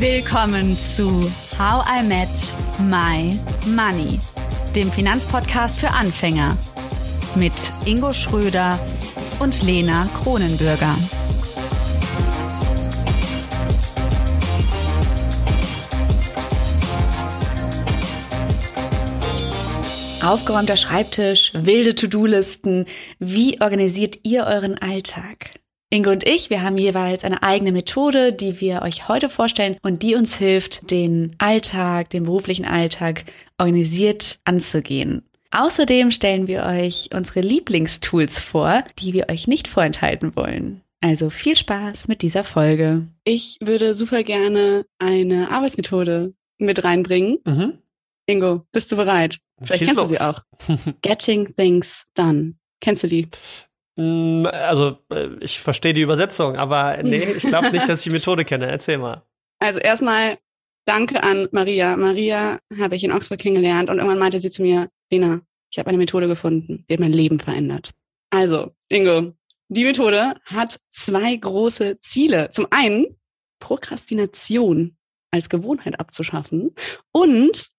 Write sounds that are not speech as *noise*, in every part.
Willkommen zu How I Met My Money, dem Finanzpodcast für Anfänger mit Ingo Schröder und Lena Kronenbürger. Aufgeräumter Schreibtisch, wilde To-Do-Listen. Wie organisiert ihr euren Alltag? Inge und ich, wir haben jeweils eine eigene Methode, die wir euch heute vorstellen und die uns hilft, den Alltag, den beruflichen Alltag organisiert anzugehen. Außerdem stellen wir euch unsere Lieblingstools vor, die wir euch nicht vorenthalten wollen. Also viel Spaß mit dieser Folge. Ich würde super gerne eine Arbeitsmethode mit reinbringen. Mhm. Ingo, bist du bereit? Vielleicht Schieß kennst los. du sie auch. *laughs* Getting Things Done. Kennst du die? Mm, also, äh, ich verstehe die Übersetzung, aber *laughs* nee, ich glaube nicht, dass ich die Methode kenne. Erzähl mal. Also erstmal danke an Maria. Maria habe ich in Oxford kennengelernt und irgendwann meinte sie zu mir, Lena, ich habe eine Methode gefunden, die hat mein Leben verändert. Also, Ingo, die Methode hat zwei große Ziele. Zum einen Prokrastination als Gewohnheit abzuschaffen und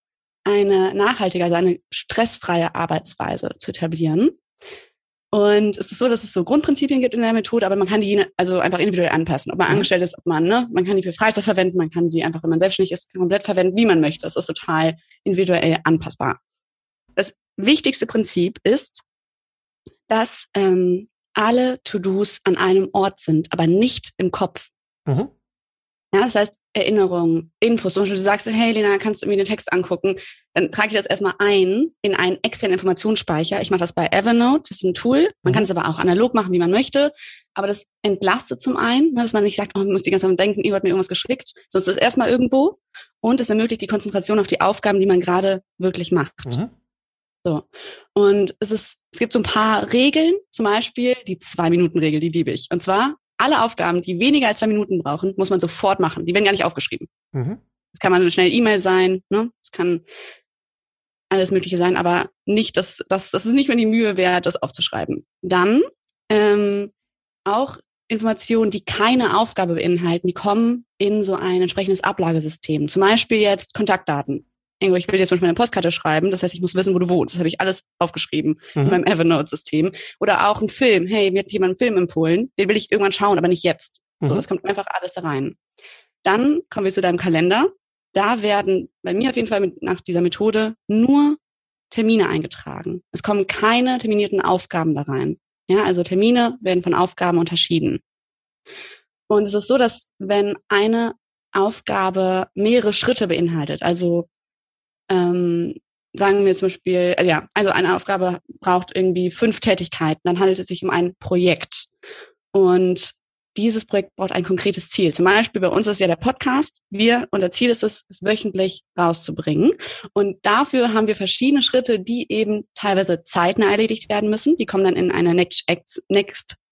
eine nachhaltige, also eine stressfreie Arbeitsweise zu etablieren. Und es ist so, dass es so Grundprinzipien gibt in der Methode, aber man kann die also einfach individuell anpassen. Ob man mhm. angestellt ist, ob man, ne, man kann die für Freizeit verwenden, man kann sie einfach, wenn man selbstständig ist, komplett verwenden, wie man möchte. Es ist total individuell anpassbar. Das wichtigste Prinzip ist, dass ähm, alle To-Dos an einem Ort sind, aber nicht im Kopf. Mhm. Ja, das heißt Erinnerungen, Infos. Zum Beispiel du sagst, hey Lena, kannst du mir den Text angucken? Dann trage ich das erstmal ein in einen externen Informationsspeicher. Ich mache das bei Evernote, das ist ein Tool. Man mhm. kann es aber auch analog machen, wie man möchte. Aber das entlastet zum einen, ne, dass man nicht sagt, oh, man muss die ganze Zeit denken, Igor hat mir irgendwas geschickt. So ist das erstmal irgendwo. Und es ermöglicht die Konzentration auf die Aufgaben, die man gerade wirklich macht. Mhm. So. Und es ist, es gibt so ein paar Regeln, zum Beispiel die Zwei-Minuten-Regel, die liebe ich. Und zwar, alle Aufgaben, die weniger als zwei Minuten brauchen, muss man sofort machen. Die werden gar nicht aufgeschrieben. Mhm. Das kann man eine schnelle E-Mail sein, ne? Das kann alles Mögliche sein, aber nicht, dass das, das ist nicht mehr die Mühe wert, das aufzuschreiben. Dann ähm, auch Informationen, die keine Aufgabe beinhalten, die kommen in so ein entsprechendes Ablagesystem. Zum Beispiel jetzt Kontaktdaten. Ingo, ich will jetzt zum Beispiel eine Postkarte schreiben, das heißt, ich muss wissen, wo du wohnst. Das habe ich alles aufgeschrieben mhm. in meinem Evernote-System. Oder auch ein Film. Hey, mir hat jemand einen Film empfohlen, den will ich irgendwann schauen, aber nicht jetzt. Mhm. So, das kommt einfach alles da rein. Dann kommen wir zu deinem Kalender. Da werden bei mir auf jeden Fall mit, nach dieser Methode nur Termine eingetragen. Es kommen keine terminierten Aufgaben da rein. Ja, also Termine werden von Aufgaben unterschieden. Und es ist so, dass wenn eine Aufgabe mehrere Schritte beinhaltet, also ähm, sagen wir zum Beispiel, also ja, also eine Aufgabe braucht irgendwie fünf Tätigkeiten, dann handelt es sich um ein Projekt. Und dieses Projekt braucht ein konkretes Ziel. Zum Beispiel bei uns ist ja der Podcast. Wir, unser Ziel ist es, es wöchentlich rauszubringen. Und dafür haben wir verschiedene Schritte, die eben teilweise zeitnah erledigt werden müssen. Die kommen dann in eine Next,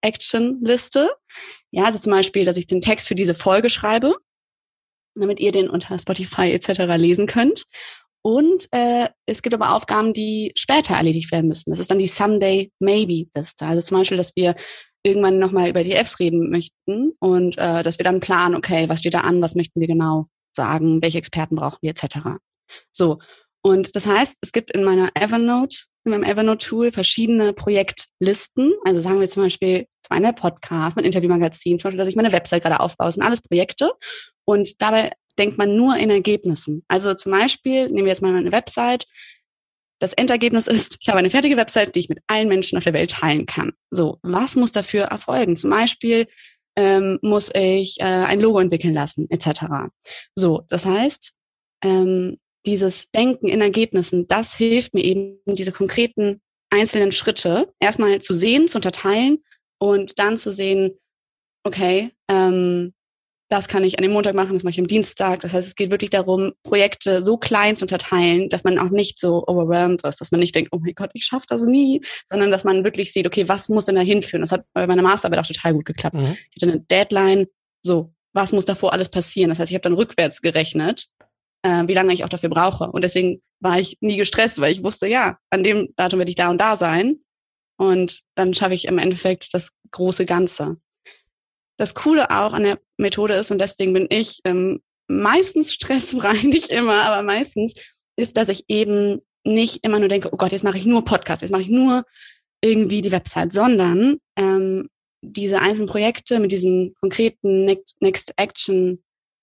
Action Liste. Ja, also zum Beispiel, dass ich den Text für diese Folge schreibe, damit ihr den unter Spotify etc. lesen könnt. Und äh, es gibt aber Aufgaben, die später erledigt werden müssen. Das ist dann die Someday Maybe Liste. Also zum Beispiel, dass wir irgendwann nochmal über die Fs reden möchten und äh, dass wir dann planen, okay, was steht da an, was möchten wir genau sagen, welche Experten brauchen wir etc. So. Und das heißt, es gibt in meiner Evernote, in meinem Evernote-Tool verschiedene Projektlisten. Also sagen wir zum Beispiel zwei Podcast, mein Interviewmagazin, zum Beispiel, dass ich meine Website gerade aufbaue, das sind alles Projekte. Und dabei denkt man nur in Ergebnissen. Also zum Beispiel, nehmen wir jetzt mal meine Website. Das Endergebnis ist, ich habe eine fertige Website, die ich mit allen Menschen auf der Welt teilen kann. So, was muss dafür erfolgen? Zum Beispiel ähm, muss ich äh, ein Logo entwickeln lassen, etc. So, das heißt, ähm, dieses Denken in Ergebnissen, das hilft mir eben, diese konkreten einzelnen Schritte erstmal zu sehen, zu unterteilen und dann zu sehen, okay, ähm, das kann ich an dem Montag machen, das mache ich am Dienstag. Das heißt, es geht wirklich darum, Projekte so klein zu unterteilen, dass man auch nicht so overwhelmed ist, dass man nicht denkt, oh mein Gott, ich schaffe das nie, sondern dass man wirklich sieht, okay, was muss denn da hinführen? Das hat bei meiner Masterarbeit auch total gut geklappt. Mhm. Ich hatte eine Deadline, so, was muss davor alles passieren? Das heißt, ich habe dann rückwärts gerechnet, äh, wie lange ich auch dafür brauche. Und deswegen war ich nie gestresst, weil ich wusste, ja, an dem Datum werde ich da und da sein. Und dann schaffe ich im Endeffekt das große Ganze. Das Coole auch an der Methode ist, und deswegen bin ich ähm, meistens stressfrei, *laughs* nicht immer, aber meistens ist, dass ich eben nicht immer nur denke, oh Gott, jetzt mache ich nur Podcast, jetzt mache ich nur irgendwie die Website, sondern ähm, diese einzelnen Projekte mit diesen konkreten Next, Action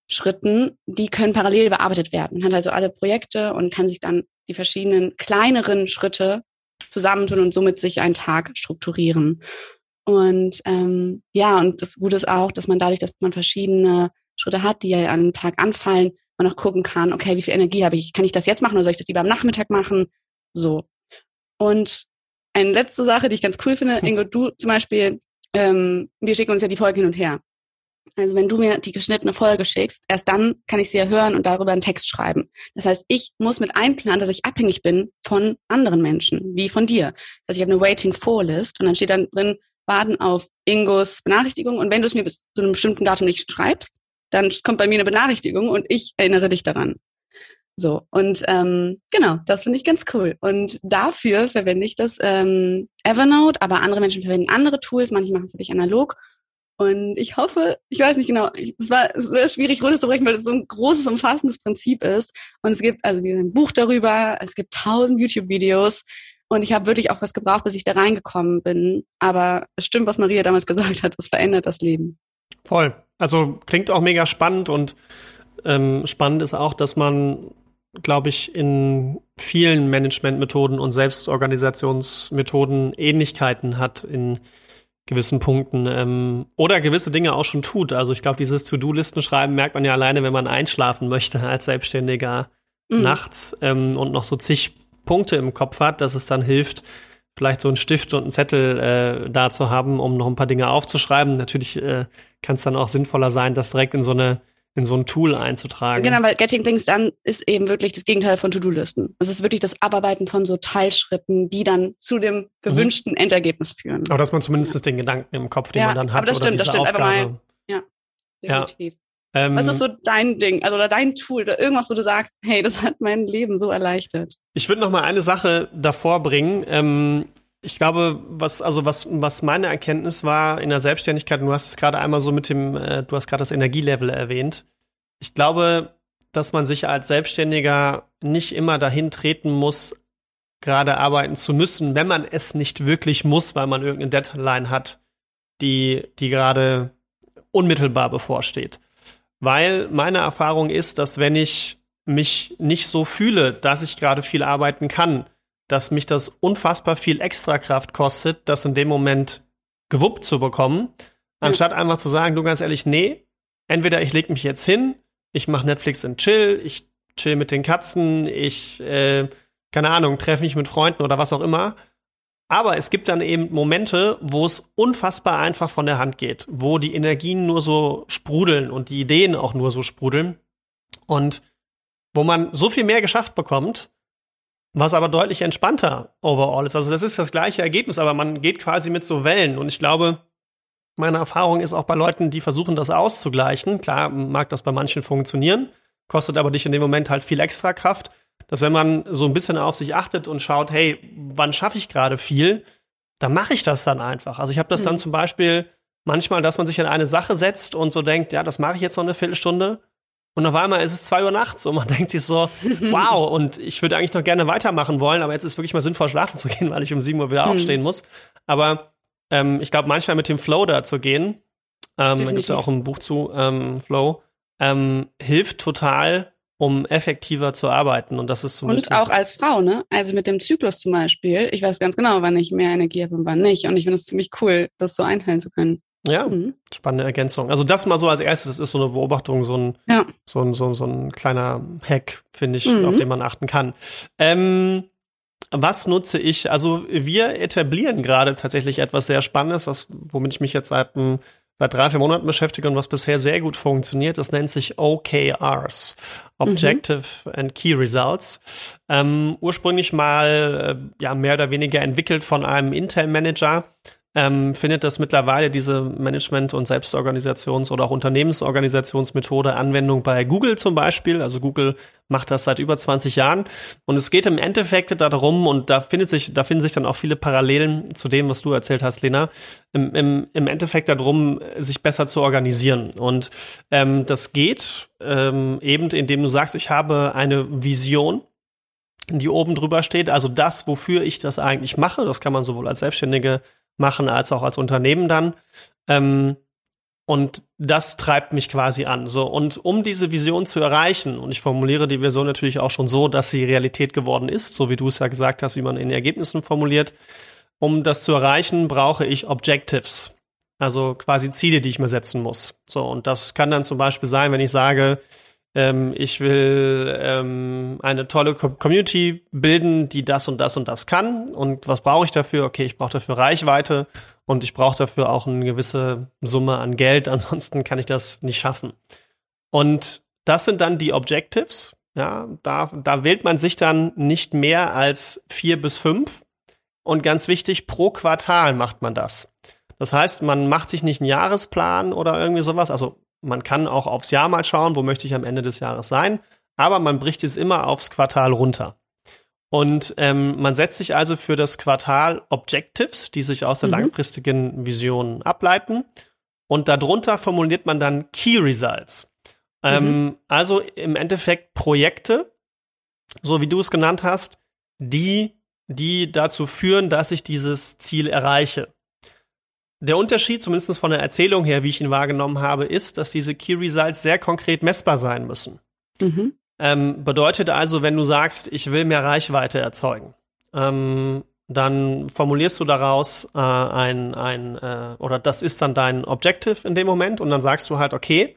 Schritten, die können parallel bearbeitet werden. Man hat also alle Projekte und kann sich dann die verschiedenen kleineren Schritte zusammentun und somit sich einen Tag strukturieren. Und ähm, ja, und das Gute ist auch, dass man dadurch, dass man verschiedene Schritte hat, die ja an einem Tag anfallen, man auch gucken kann, okay, wie viel Energie habe ich? Kann ich das jetzt machen oder soll ich das lieber am Nachmittag machen? So. Und eine letzte Sache, die ich ganz cool finde, Ingo, du zum Beispiel, ähm, wir schicken uns ja die Folgen hin und her. Also wenn du mir die geschnittene Folge schickst, erst dann kann ich sie ja hören und darüber einen Text schreiben. Das heißt, ich muss mit einplanen, dass ich abhängig bin von anderen Menschen, wie von dir. Das heißt, ich habe eine Waiting For List und dann steht dann drin, warten auf Ingos Benachrichtigung und wenn du es mir bis zu einem bestimmten Datum nicht schreibst, dann kommt bei mir eine Benachrichtigung und ich erinnere dich daran. So, und ähm, genau, das finde ich ganz cool. Und dafür verwende ich das ähm, Evernote, aber andere Menschen verwenden andere Tools, manche machen es wirklich analog. Und ich hoffe, ich weiß nicht genau, es war, es war schwierig runterzubrechen, weil es so ein großes, umfassendes Prinzip ist. Und es gibt also ein Buch darüber, es gibt tausend YouTube-Videos. Und ich habe wirklich auch was gebraucht, bis ich da reingekommen bin. Aber es stimmt, was Maria damals *laughs* gesagt hat, es verändert das Leben. Voll. Also klingt auch mega spannend und ähm, spannend ist auch, dass man, glaube ich, in vielen Managementmethoden und Selbstorganisationsmethoden Ähnlichkeiten hat in gewissen Punkten ähm, oder gewisse Dinge auch schon tut. Also ich glaube, dieses To-Do-Listen schreiben merkt man ja alleine, wenn man einschlafen möchte als Selbstständiger mhm. nachts ähm, und noch so zig Punkte im Kopf hat, dass es dann hilft, vielleicht so einen Stift und einen Zettel äh, da zu haben, um noch ein paar Dinge aufzuschreiben. Natürlich äh, kann es dann auch sinnvoller sein, das direkt in so eine in so ein Tool einzutragen. Genau, weil Getting Things Done ist eben wirklich das Gegenteil von To-Do-Listen. Es ist wirklich das Abarbeiten von so Teilschritten, die dann zu dem mhm. gewünschten mhm. Endergebnis führen. Aber dass man zumindest ja. den Gedanken im Kopf, den ja, man dann hat, aber das stimmt, oder diese das stimmt. Aufgabe. Mal, ja, definitiv. Ja. Ähm, Was ist so dein Ding, also oder dein Tool oder irgendwas, wo du sagst, hey, das hat mein Leben so erleichtert? Ich würde noch mal eine Sache davor bringen. Ähm, ich glaube, was, also was, was meine Erkenntnis war in der Selbstständigkeit, und du hast es gerade einmal so mit dem, äh, du hast gerade das Energielevel erwähnt. Ich glaube, dass man sich als Selbstständiger nicht immer dahin treten muss, gerade arbeiten zu müssen, wenn man es nicht wirklich muss, weil man irgendeine Deadline hat, die, die gerade unmittelbar bevorsteht. Weil meine Erfahrung ist, dass wenn ich mich nicht so fühle, dass ich gerade viel arbeiten kann, dass mich das unfassbar viel Extrakraft kostet, das in dem Moment gewuppt zu bekommen, anstatt mhm. einfach zu sagen, du ganz ehrlich, nee, entweder ich leg mich jetzt hin, ich mache Netflix und chill, ich chill mit den Katzen, ich, äh, keine Ahnung, treffe mich mit Freunden oder was auch immer. Aber es gibt dann eben Momente, wo es unfassbar einfach von der Hand geht, wo die Energien nur so sprudeln und die Ideen auch nur so sprudeln und wo man so viel mehr geschafft bekommt, was aber deutlich entspannter overall ist. Also das ist das gleiche Ergebnis, aber man geht quasi mit so Wellen. Und ich glaube, meine Erfahrung ist auch bei Leuten, die versuchen, das auszugleichen. Klar, mag das bei manchen funktionieren, kostet aber dich in dem Moment halt viel extra Kraft. Dass wenn man so ein bisschen auf sich achtet und schaut, hey, wann schaffe ich gerade viel, dann mache ich das dann einfach. Also ich habe das mhm. dann zum Beispiel manchmal, dass man sich in eine Sache setzt und so denkt, ja, das mache ich jetzt noch eine Viertelstunde und auf einmal ist es zwei Uhr nachts und man *laughs* denkt sich so, *laughs* wow, und ich würde eigentlich noch gerne weitermachen wollen, aber jetzt ist wirklich mal sinnvoll, schlafen zu *laughs* gehen, weil ich um sieben Uhr wieder mhm. aufstehen muss. Aber ähm, ich glaube, manchmal mit dem Flow da zu gehen, ähm, da gibt es ja auch ein Buch zu, ähm, Flow, ähm, hilft total, um effektiver zu arbeiten. Und das ist zumindest. Und auch als Frau, ne? Also mit dem Zyklus zum Beispiel. Ich weiß ganz genau, wann ich mehr Energie habe und wann nicht. Und ich finde es ziemlich cool, das so einteilen zu können. Ja, mhm. spannende Ergänzung. Also das mal so als erstes, das ist so eine Beobachtung, so ein, ja. so ein, so, so ein kleiner Hack, finde ich, mhm. auf den man achten kann. Ähm, was nutze ich? Also wir etablieren gerade tatsächlich etwas sehr Spannendes, was, womit ich mich jetzt seit, seit drei, vier Monaten beschäftige und was bisher sehr gut funktioniert. Das nennt sich OKRs, Objective mhm. and Key Results. Ähm, ursprünglich mal äh, ja mehr oder weniger entwickelt von einem Intel-Manager, ähm, findet das mittlerweile diese Management- und Selbstorganisations- oder auch Unternehmensorganisationsmethode Anwendung bei Google zum Beispiel. Also Google macht das seit über 20 Jahren. Und es geht im Endeffekt darum, und da findet sich, da finden sich dann auch viele Parallelen zu dem, was du erzählt hast, Lena, im, im, im Endeffekt darum, sich besser zu organisieren. Und ähm, das geht ähm, eben, indem du sagst, ich habe eine Vision die oben drüber steht, also das, wofür ich das eigentlich mache, das kann man sowohl als Selbstständige machen als auch als Unternehmen dann. Ähm, und das treibt mich quasi an. So, und um diese Vision zu erreichen, und ich formuliere die Vision natürlich auch schon so, dass sie Realität geworden ist, so wie du es ja gesagt hast, wie man in Ergebnissen formuliert. Um das zu erreichen, brauche ich Objectives. Also quasi Ziele, die ich mir setzen muss. So, und das kann dann zum Beispiel sein, wenn ich sage, ähm, ich will ähm, eine tolle Community bilden, die das und das und das kann. Und was brauche ich dafür? Okay, ich brauche dafür Reichweite und ich brauche dafür auch eine gewisse Summe an Geld, *laughs* ansonsten kann ich das nicht schaffen. Und das sind dann die Objectives. Ja, da, da wählt man sich dann nicht mehr als vier bis fünf. Und ganz wichtig, pro Quartal macht man das. Das heißt, man macht sich nicht einen Jahresplan oder irgendwie sowas. Also man kann auch aufs Jahr mal schauen, wo möchte ich am Ende des Jahres sein, aber man bricht es immer aufs Quartal runter. Und ähm, man setzt sich also für das Quartal Objectives, die sich aus der mhm. langfristigen Vision ableiten. Und darunter formuliert man dann Key Results. Ähm, mhm. Also im Endeffekt Projekte, so wie du es genannt hast, die, die dazu führen, dass ich dieses Ziel erreiche. Der Unterschied, zumindest von der Erzählung her, wie ich ihn wahrgenommen habe, ist, dass diese Key Results sehr konkret messbar sein müssen. Mhm. Ähm, bedeutet also, wenn du sagst, ich will mehr Reichweite erzeugen, ähm, dann formulierst du daraus äh, ein, ein äh, oder das ist dann dein Objective in dem Moment und dann sagst du halt, okay,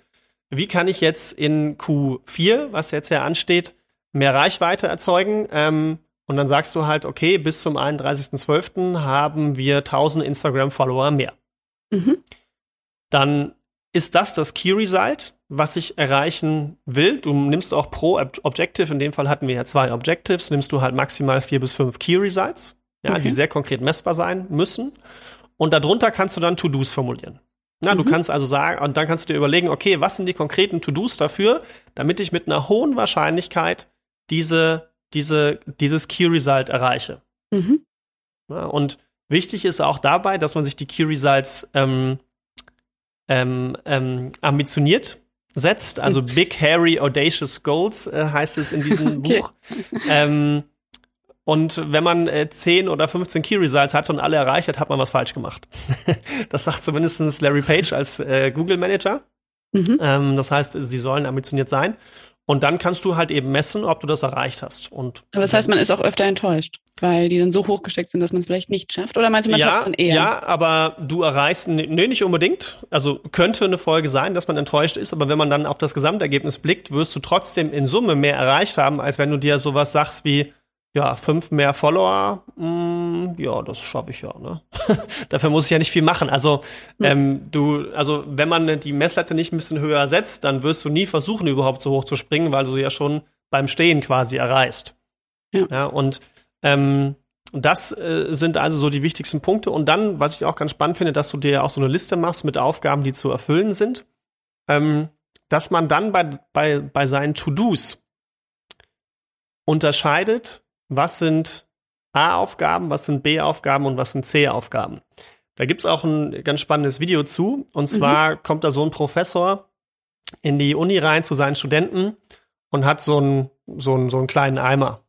wie kann ich jetzt in Q4, was jetzt ja ansteht, mehr Reichweite erzeugen? Ähm, und dann sagst du halt, okay, bis zum 31.12. haben wir 1000 Instagram-Follower mehr. Mhm. Dann ist das das Key Result, was ich erreichen will. Du nimmst auch pro Objective, in dem Fall hatten wir ja zwei Objectives, nimmst du halt maximal vier bis fünf Key Results, ja, okay. die sehr konkret messbar sein müssen. Und darunter kannst du dann To-Dos formulieren. Na, mhm. du kannst also sagen, und dann kannst du dir überlegen, okay, was sind die konkreten To-Dos dafür, damit ich mit einer hohen Wahrscheinlichkeit diese diese, dieses Key Result erreiche. Mhm. Ja, und wichtig ist auch dabei, dass man sich die Key Results ähm, ähm, ähm, ambitioniert setzt. Also mhm. Big, Hairy, Audacious Goals äh, heißt es in diesem *laughs* okay. Buch. Ähm, und wenn man äh, 10 oder 15 Key Results hat und alle erreicht hat, hat man was falsch gemacht. *laughs* das sagt zumindest Larry Page als äh, Google Manager. Mhm. Ähm, das heißt, sie sollen ambitioniert sein. Und dann kannst du halt eben messen, ob du das erreicht hast. Und Aber das heißt, man ist auch öfter enttäuscht, weil die dann so hochgesteckt sind, dass man es vielleicht nicht schafft. Oder meinst du, man ja, schafft es dann eher? Ja, aber du erreichst, nee, nicht unbedingt. Also könnte eine Folge sein, dass man enttäuscht ist, aber wenn man dann auf das Gesamtergebnis blickt, wirst du trotzdem in Summe mehr erreicht haben, als wenn du dir sowas sagst wie, ja, fünf mehr Follower, mh, mm, ja, das schaffe ich ja, ne? *laughs* Dafür muss ich ja nicht viel machen. Also, hm. ähm, du, also wenn man die Messlatte nicht ein bisschen höher setzt, dann wirst du nie versuchen, überhaupt so hoch zu springen, weil du sie ja schon beim Stehen quasi erreichst. Ja. ja und ähm, das äh, sind also so die wichtigsten Punkte. Und dann, was ich auch ganz spannend finde, dass du dir auch so eine Liste machst mit Aufgaben, die zu erfüllen sind, ähm, dass man dann bei, bei, bei seinen To-Dos unterscheidet, was sind A-Aufgaben, was sind B-Aufgaben und was sind C-Aufgaben. Da gibt's auch ein ganz spannendes Video zu. Und mhm. zwar mhm. kommt da so ein Professor in die Uni rein zu seinen Studenten und hat so einen, so einen, so einen kleinen Eimer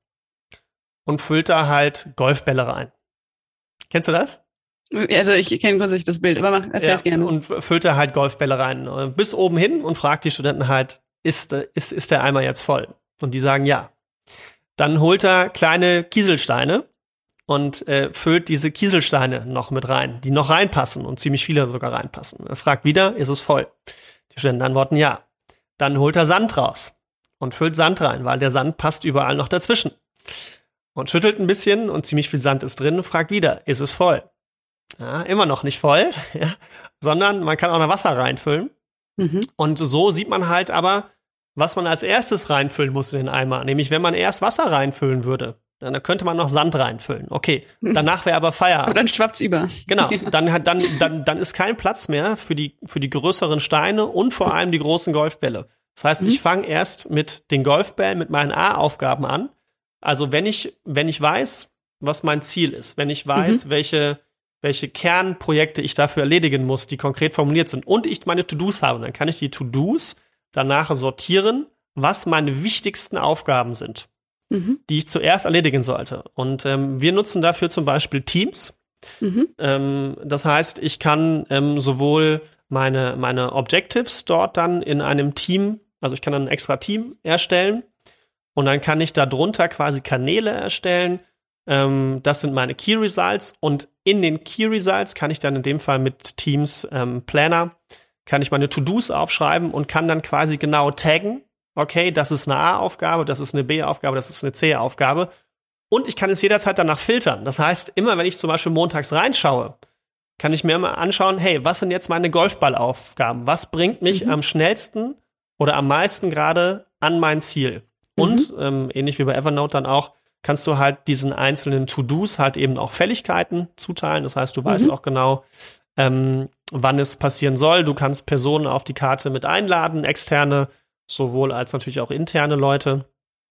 und füllt da halt Golfbälle rein. Kennst du das? Also ich kenne kurz das Bild, aber mach, erzähl's ja, gerne. Und füllt da halt Golfbälle rein bis oben hin und fragt die Studenten halt, ist, ist, ist der Eimer jetzt voll? Und die sagen ja. Dann holt er kleine Kieselsteine und äh, füllt diese Kieselsteine noch mit rein, die noch reinpassen und ziemlich viele sogar reinpassen. Er fragt wieder, ist es voll? Die Studenten antworten ja. Dann holt er Sand raus und füllt Sand rein, weil der Sand passt überall noch dazwischen. Und schüttelt ein bisschen und ziemlich viel Sand ist drin und fragt wieder, ist es voll? Ja, immer noch nicht voll, *laughs* ja, sondern man kann auch noch Wasser reinfüllen. Mhm. Und so sieht man halt aber, was man als erstes reinfüllen muss in den Eimer. Nämlich, wenn man erst Wasser reinfüllen würde, Dann könnte man noch Sand reinfüllen. Okay, danach wäre aber Feierabend. Aber dann schwappt's über. Genau, *laughs* dann dann dann dann ist kein Platz mehr für die für die größeren Steine und vor allem die großen Golfbälle. Das heißt, mhm. ich fange erst mit den Golfbällen, mit meinen A-Aufgaben an. Also wenn ich wenn ich weiß, was mein Ziel ist, wenn ich weiß, mhm. welche welche Kernprojekte ich dafür erledigen muss, die konkret formuliert sind und ich meine To-Dos habe, dann kann ich die To-Dos danach sortieren, was meine wichtigsten Aufgaben sind, mhm. die ich zuerst erledigen sollte. Und ähm, wir nutzen dafür zum Beispiel Teams. Mhm. Ähm, das heißt, ich kann ähm, sowohl meine, meine Objectives dort dann in einem Team, also ich kann dann ein extra Team erstellen und dann kann ich darunter quasi Kanäle erstellen. Ähm, das sind meine Key Results und in den Key Results kann ich dann in dem Fall mit Teams ähm, Planner kann ich meine To-Dos aufschreiben und kann dann quasi genau taggen, okay, das ist eine A-Aufgabe, das ist eine B-Aufgabe, das ist eine C-Aufgabe. Und ich kann es jederzeit danach filtern. Das heißt, immer wenn ich zum Beispiel montags reinschaue, kann ich mir immer anschauen, hey, was sind jetzt meine Golfballaufgaben? Was bringt mich mhm. am schnellsten oder am meisten gerade an mein Ziel? Mhm. Und ähm, ähnlich wie bei Evernote dann auch, kannst du halt diesen einzelnen To-Dos halt eben auch Fälligkeiten zuteilen. Das heißt, du weißt mhm. auch genau, ähm, wann es passieren soll. Du kannst Personen auf die Karte mit einladen, externe, sowohl als natürlich auch interne Leute.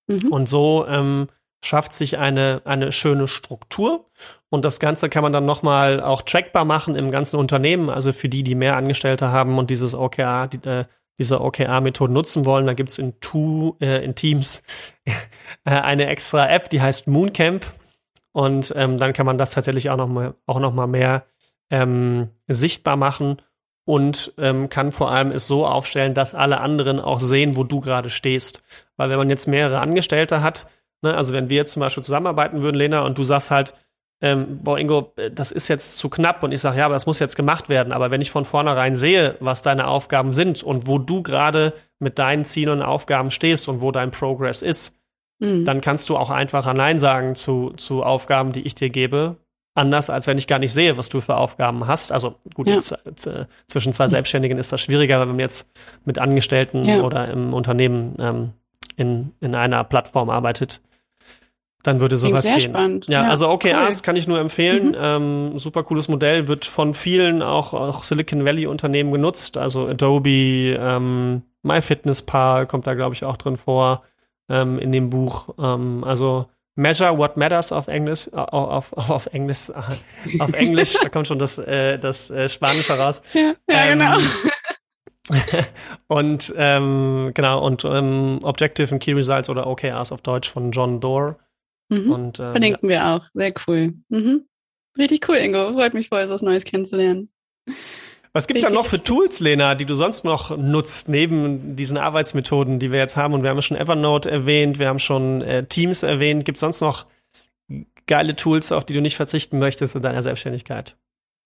Mhm. Und so ähm, schafft sich eine, eine schöne Struktur. Und das Ganze kann man dann nochmal auch trackbar machen im ganzen Unternehmen. Also für die, die mehr Angestellte haben und dieses OKR, die, äh, diese OKR-Methode nutzen wollen, da gibt's in, äh, in Teams *laughs* äh, eine extra App, die heißt Mooncamp. Und ähm, dann kann man das tatsächlich auch noch mal, auch noch mal mehr ähm, sichtbar machen und ähm, kann vor allem es so aufstellen, dass alle anderen auch sehen, wo du gerade stehst. Weil wenn man jetzt mehrere Angestellte hat, ne, also wenn wir jetzt zum Beispiel zusammenarbeiten würden, Lena, und du sagst halt, ähm, boah, Ingo, das ist jetzt zu knapp und ich sage, ja, aber das muss jetzt gemacht werden. Aber wenn ich von vornherein sehe, was deine Aufgaben sind und wo du gerade mit deinen Zielen und Aufgaben stehst und wo dein Progress ist, mhm. dann kannst du auch einfacher Nein sagen zu, zu Aufgaben, die ich dir gebe, anders, als wenn ich gar nicht sehe, was du für Aufgaben hast. Also gut, ja. jetzt äh, zwischen zwei Selbstständigen ist das schwieriger, wenn man jetzt mit Angestellten ja. oder im Unternehmen ähm, in, in einer Plattform arbeitet. Dann würde sowas sehr gehen. Spannend. Ja, ja, also OKRs cool. kann ich nur empfehlen. Mhm. Ähm, super cooles Modell, wird von vielen auch, auch Silicon Valley Unternehmen genutzt. Also Adobe, ähm, MyFitnessPal kommt da, glaube ich, auch drin vor ähm, in dem Buch. Ähm, also Measure What Matters auf Englisch, auf, auf, auf Englisch, auf Englisch, *laughs* da kommt schon das, äh, das äh, Spanische raus. Ja, ja ähm, genau. *laughs* und ähm, genau, und ähm, Objective and Key Results oder OKRs auf Deutsch von John Doerr. Mhm. Und, ähm, Verlinken ja. wir auch. Sehr cool. Mhm. Richtig cool, Ingo. Freut mich voll, so was Neues kennenzulernen. Was gibt's da noch für Tools, Lena, die du sonst noch nutzt, neben diesen Arbeitsmethoden, die wir jetzt haben? Und wir haben ja schon Evernote erwähnt, wir haben schon äh, Teams erwähnt. Gibt's sonst noch geile Tools, auf die du nicht verzichten möchtest in deiner Selbstständigkeit?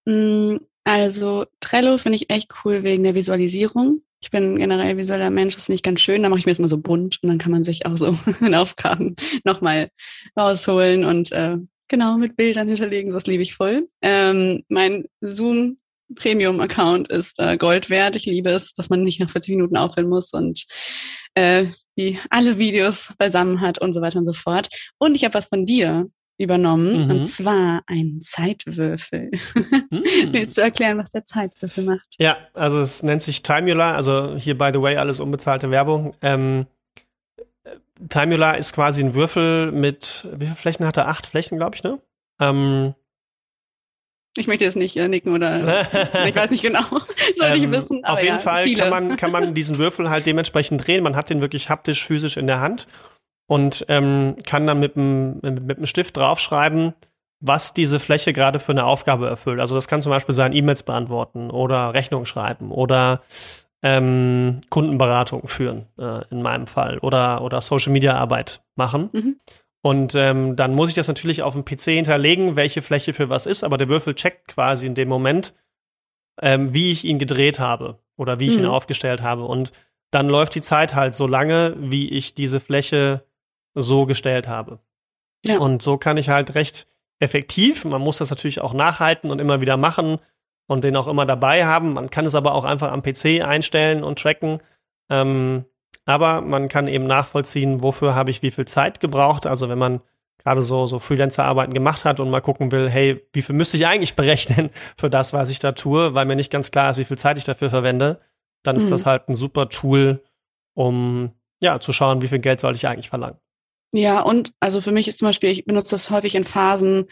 Mm, also Trello finde ich echt cool wegen der Visualisierung. Ich bin generell visueller Mensch, das finde ich ganz schön. Da mache ich mir jetzt mal so bunt und dann kann man sich auch so *laughs* in Aufgaben nochmal rausholen und äh, genau mit Bildern hinterlegen. Das liebe ich voll. Ähm, mein Zoom Premium-Account ist äh, Gold wert. Ich liebe es, dass man nicht nach 40 Minuten aufhören muss und äh, die alle Videos beisammen hat und so weiter und so fort. Und ich habe was von dir übernommen, mhm. und zwar einen Zeitwürfel. Mhm. *laughs* Willst du erklären, was der Zeitwürfel macht? Ja, also es nennt sich Timula, also hier by the way alles unbezahlte Werbung. Ähm, Timula ist quasi ein Würfel mit, wie viele Flächen hat er? Acht Flächen, glaube ich, ne? Ähm, ich möchte jetzt nicht äh, nicken oder *laughs* ich weiß nicht genau. *laughs* Sollte ähm, ich wissen. auf jeden ja, Fall kann man, kann man diesen Würfel halt dementsprechend drehen. Man hat den wirklich haptisch, physisch in der Hand und ähm, kann dann mit einem mit einem Stift draufschreiben, was diese Fläche gerade für eine Aufgabe erfüllt. Also das kann zum Beispiel sein, E-Mails beantworten oder Rechnung schreiben oder ähm, Kundenberatung führen, äh, in meinem Fall, oder, oder Social Media Arbeit machen. Mhm. Und ähm, dann muss ich das natürlich auf dem PC hinterlegen, welche Fläche für was ist, aber der Würfel checkt quasi in dem Moment, ähm, wie ich ihn gedreht habe oder wie ich mhm. ihn aufgestellt habe. Und dann läuft die Zeit halt so lange, wie ich diese Fläche so gestellt habe. Ja. Und so kann ich halt recht effektiv, man muss das natürlich auch nachhalten und immer wieder machen und den auch immer dabei haben. Man kann es aber auch einfach am PC einstellen und tracken. Ähm, aber man kann eben nachvollziehen, wofür habe ich wie viel Zeit gebraucht. Also wenn man gerade so, so Freelancer-Arbeiten gemacht hat und mal gucken will, hey, wie viel müsste ich eigentlich *laughs* berechnen für das, was ich da tue, weil mir nicht ganz klar ist, wie viel Zeit ich dafür verwende, dann ist mhm. das halt ein super Tool, um ja zu schauen, wie viel Geld soll ich eigentlich verlangen. Ja, und also für mich ist zum Beispiel, ich benutze das häufig in Phasen,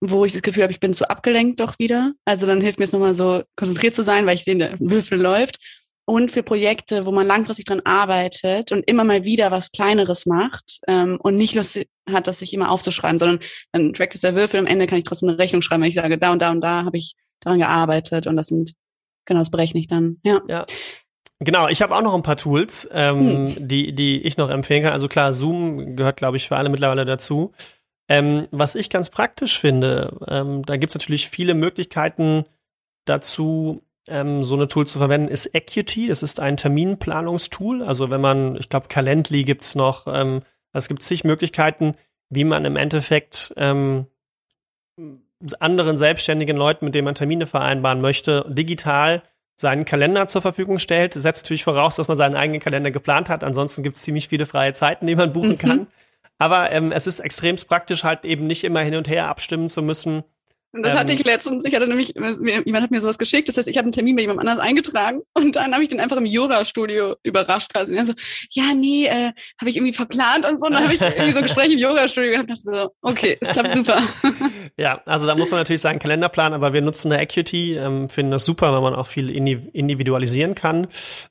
wo ich das Gefühl habe, ich bin zu abgelenkt doch wieder. Also dann hilft mir es nochmal so konzentriert zu sein, weil ich sehe, der Würfel läuft und für Projekte, wo man langfristig dran arbeitet und immer mal wieder was Kleineres macht ähm, und nicht Lust hat, das sich immer aufzuschreiben, sondern dann trackt es der Würfel, am Ende kann ich trotzdem eine Rechnung schreiben, wenn ich sage, da und da und da habe ich daran gearbeitet und das sind, genau, das berechne ich dann, ja. Ja. Genau, ich habe auch noch ein paar Tools, ähm, hm. die, die ich noch empfehlen kann. Also klar, Zoom gehört, glaube ich, für alle mittlerweile dazu. Ähm, was ich ganz praktisch finde, ähm, da gibt's natürlich viele Möglichkeiten dazu, ähm, so eine Tool zu verwenden, ist Acuity. Das ist ein Terminplanungstool. Also wenn man, ich glaube, Calendly gibt's noch. Ähm, es gibt zig Möglichkeiten, wie man im Endeffekt ähm, anderen selbstständigen Leuten, mit denen man Termine vereinbaren möchte, digital seinen Kalender zur Verfügung stellt. Das setzt natürlich voraus, dass man seinen eigenen Kalender geplant hat. Ansonsten gibt es ziemlich viele freie Zeiten, die man buchen mhm. kann. Aber ähm, es ist extrem praktisch, halt eben nicht immer hin und her abstimmen zu müssen, und das ähm, hatte ich letztens. Ich hatte nämlich, jemand hat mir sowas geschickt. Das heißt, ich habe einen Termin bei jemand anders eingetragen und dann habe ich den einfach im Yoga-Studio überrascht quasi. Und so, ja, nee, äh, habe ich irgendwie verplant und so. Und dann habe ich irgendwie so ein Gespräch im Yoga-Studio gehabt und dachte so, okay, es klappt super. *laughs* ja, also da muss man natürlich seinen Kalender planen, aber wir nutzen eine Acuity, ähm, finden das super, weil man auch viel individualisieren kann.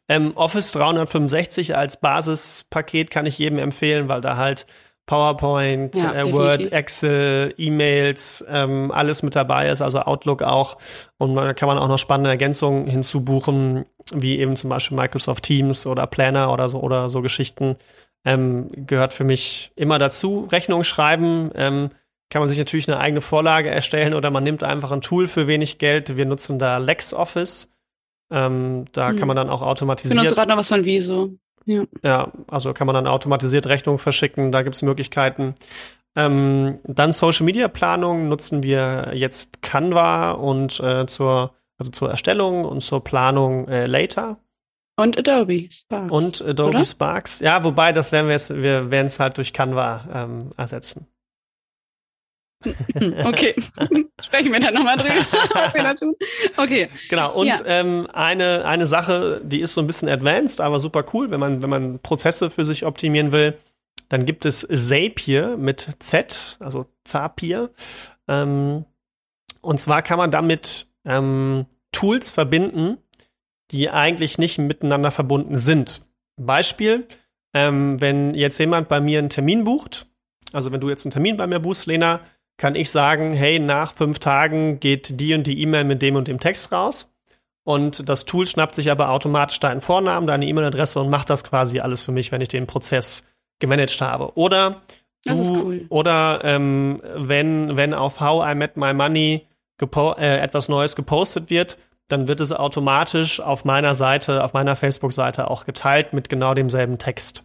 Ähm, Office 365 als Basispaket kann ich jedem empfehlen, weil da halt PowerPoint, ja, äh, Word, Excel, E-Mails, ähm, alles mit dabei ist, also Outlook auch. Und da kann man auch noch spannende Ergänzungen hinzubuchen, wie eben zum Beispiel Microsoft Teams oder Planner oder so oder so Geschichten. Ähm, gehört für mich immer dazu. Rechnung schreiben, ähm, kann man sich natürlich eine eigene Vorlage erstellen oder man nimmt einfach ein Tool für wenig Geld. Wir nutzen da LexOffice. Ähm, da hm. kann man dann auch automatisiert. Benutzt du gerade noch was von Wieso? Ja. ja, also kann man dann automatisiert Rechnungen verschicken, da gibt es Möglichkeiten. Ähm, dann Social Media Planung nutzen wir jetzt Canva und äh, zur, also zur Erstellung und zur Planung äh, Later. Und Adobe Sparks. Und Adobe oder? Sparks. Ja, wobei, das werden wir jetzt, wir werden es halt durch Canva ähm, ersetzen. *laughs* Okay, *laughs* sprechen wir dann nochmal drüber, *laughs* was wir da tun. Okay. Genau, und ja. ähm, eine, eine Sache, die ist so ein bisschen advanced, aber super cool, wenn man, wenn man Prozesse für sich optimieren will, dann gibt es Zapier mit Z, also Zapier. Ähm, und zwar kann man damit ähm, Tools verbinden, die eigentlich nicht miteinander verbunden sind. Beispiel, ähm, wenn jetzt jemand bei mir einen Termin bucht, also wenn du jetzt einen Termin bei mir buchst, Lena, kann ich sagen, hey, nach fünf Tagen geht die und die E-Mail mit dem und dem Text raus. Und das Tool schnappt sich aber automatisch deinen Vornamen, deine E-Mail-Adresse und macht das quasi alles für mich, wenn ich den Prozess gemanagt habe. Oder du, cool. oder ähm, wenn, wenn auf How I Met My Money äh, etwas Neues gepostet wird, dann wird es automatisch auf meiner Seite, auf meiner Facebook-Seite auch geteilt mit genau demselben Text.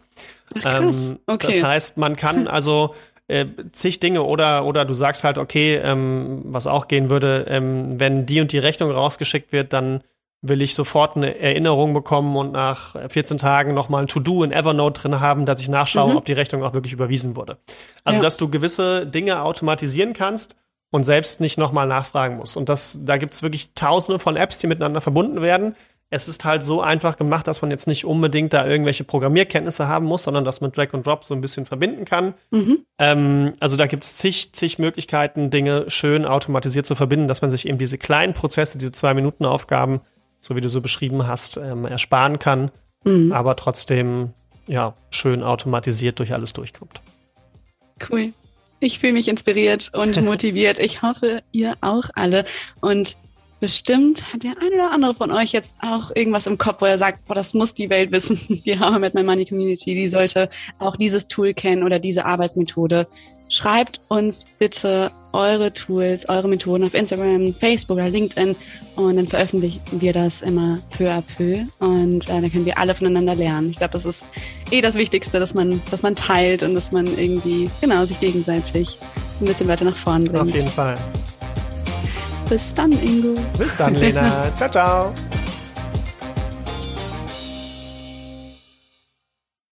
Ach, krass. Ähm, okay. Das heißt, man kann *laughs* also äh, zig Dinge oder oder du sagst halt, okay, ähm, was auch gehen würde, ähm, wenn die und die Rechnung rausgeschickt wird, dann will ich sofort eine Erinnerung bekommen und nach 14 Tagen nochmal ein To-Do in Evernote drin haben, dass ich nachschaue, mhm. ob die Rechnung auch wirklich überwiesen wurde. Also, ja. dass du gewisse Dinge automatisieren kannst und selbst nicht nochmal nachfragen musst. Und das, da gibt's wirklich tausende von Apps, die miteinander verbunden werden es ist halt so einfach gemacht, dass man jetzt nicht unbedingt da irgendwelche Programmierkenntnisse haben muss, sondern dass man Drag und Drop so ein bisschen verbinden kann. Mhm. Ähm, also da gibt es zig, zig Möglichkeiten, Dinge schön automatisiert zu verbinden, dass man sich eben diese kleinen Prozesse, diese zwei Minuten Aufgaben, so wie du so beschrieben hast, ähm, ersparen kann, mhm. aber trotzdem ja schön automatisiert durch alles durchkommt. Cool. Ich fühle mich inspiriert und *laughs* motiviert. Ich hoffe, ihr auch alle. Und Bestimmt hat der eine oder andere von euch jetzt auch irgendwas im Kopf, wo er sagt, boah, das muss die Welt wissen. *laughs* Die How mit My Money Community, die sollte auch dieses Tool kennen oder diese Arbeitsmethode. Schreibt uns bitte eure Tools, eure Methoden auf Instagram, Facebook oder LinkedIn und dann veröffentlichen wir das immer peu à peu und äh, dann können wir alle voneinander lernen. Ich glaube, das ist eh das Wichtigste, dass man, dass man teilt und dass man irgendwie, genau, sich gegenseitig ein bisschen weiter nach vorn bringt. Auf jeden Fall. Bis dann, Ingo. Bis dann, Lena. *laughs* ciao, ciao.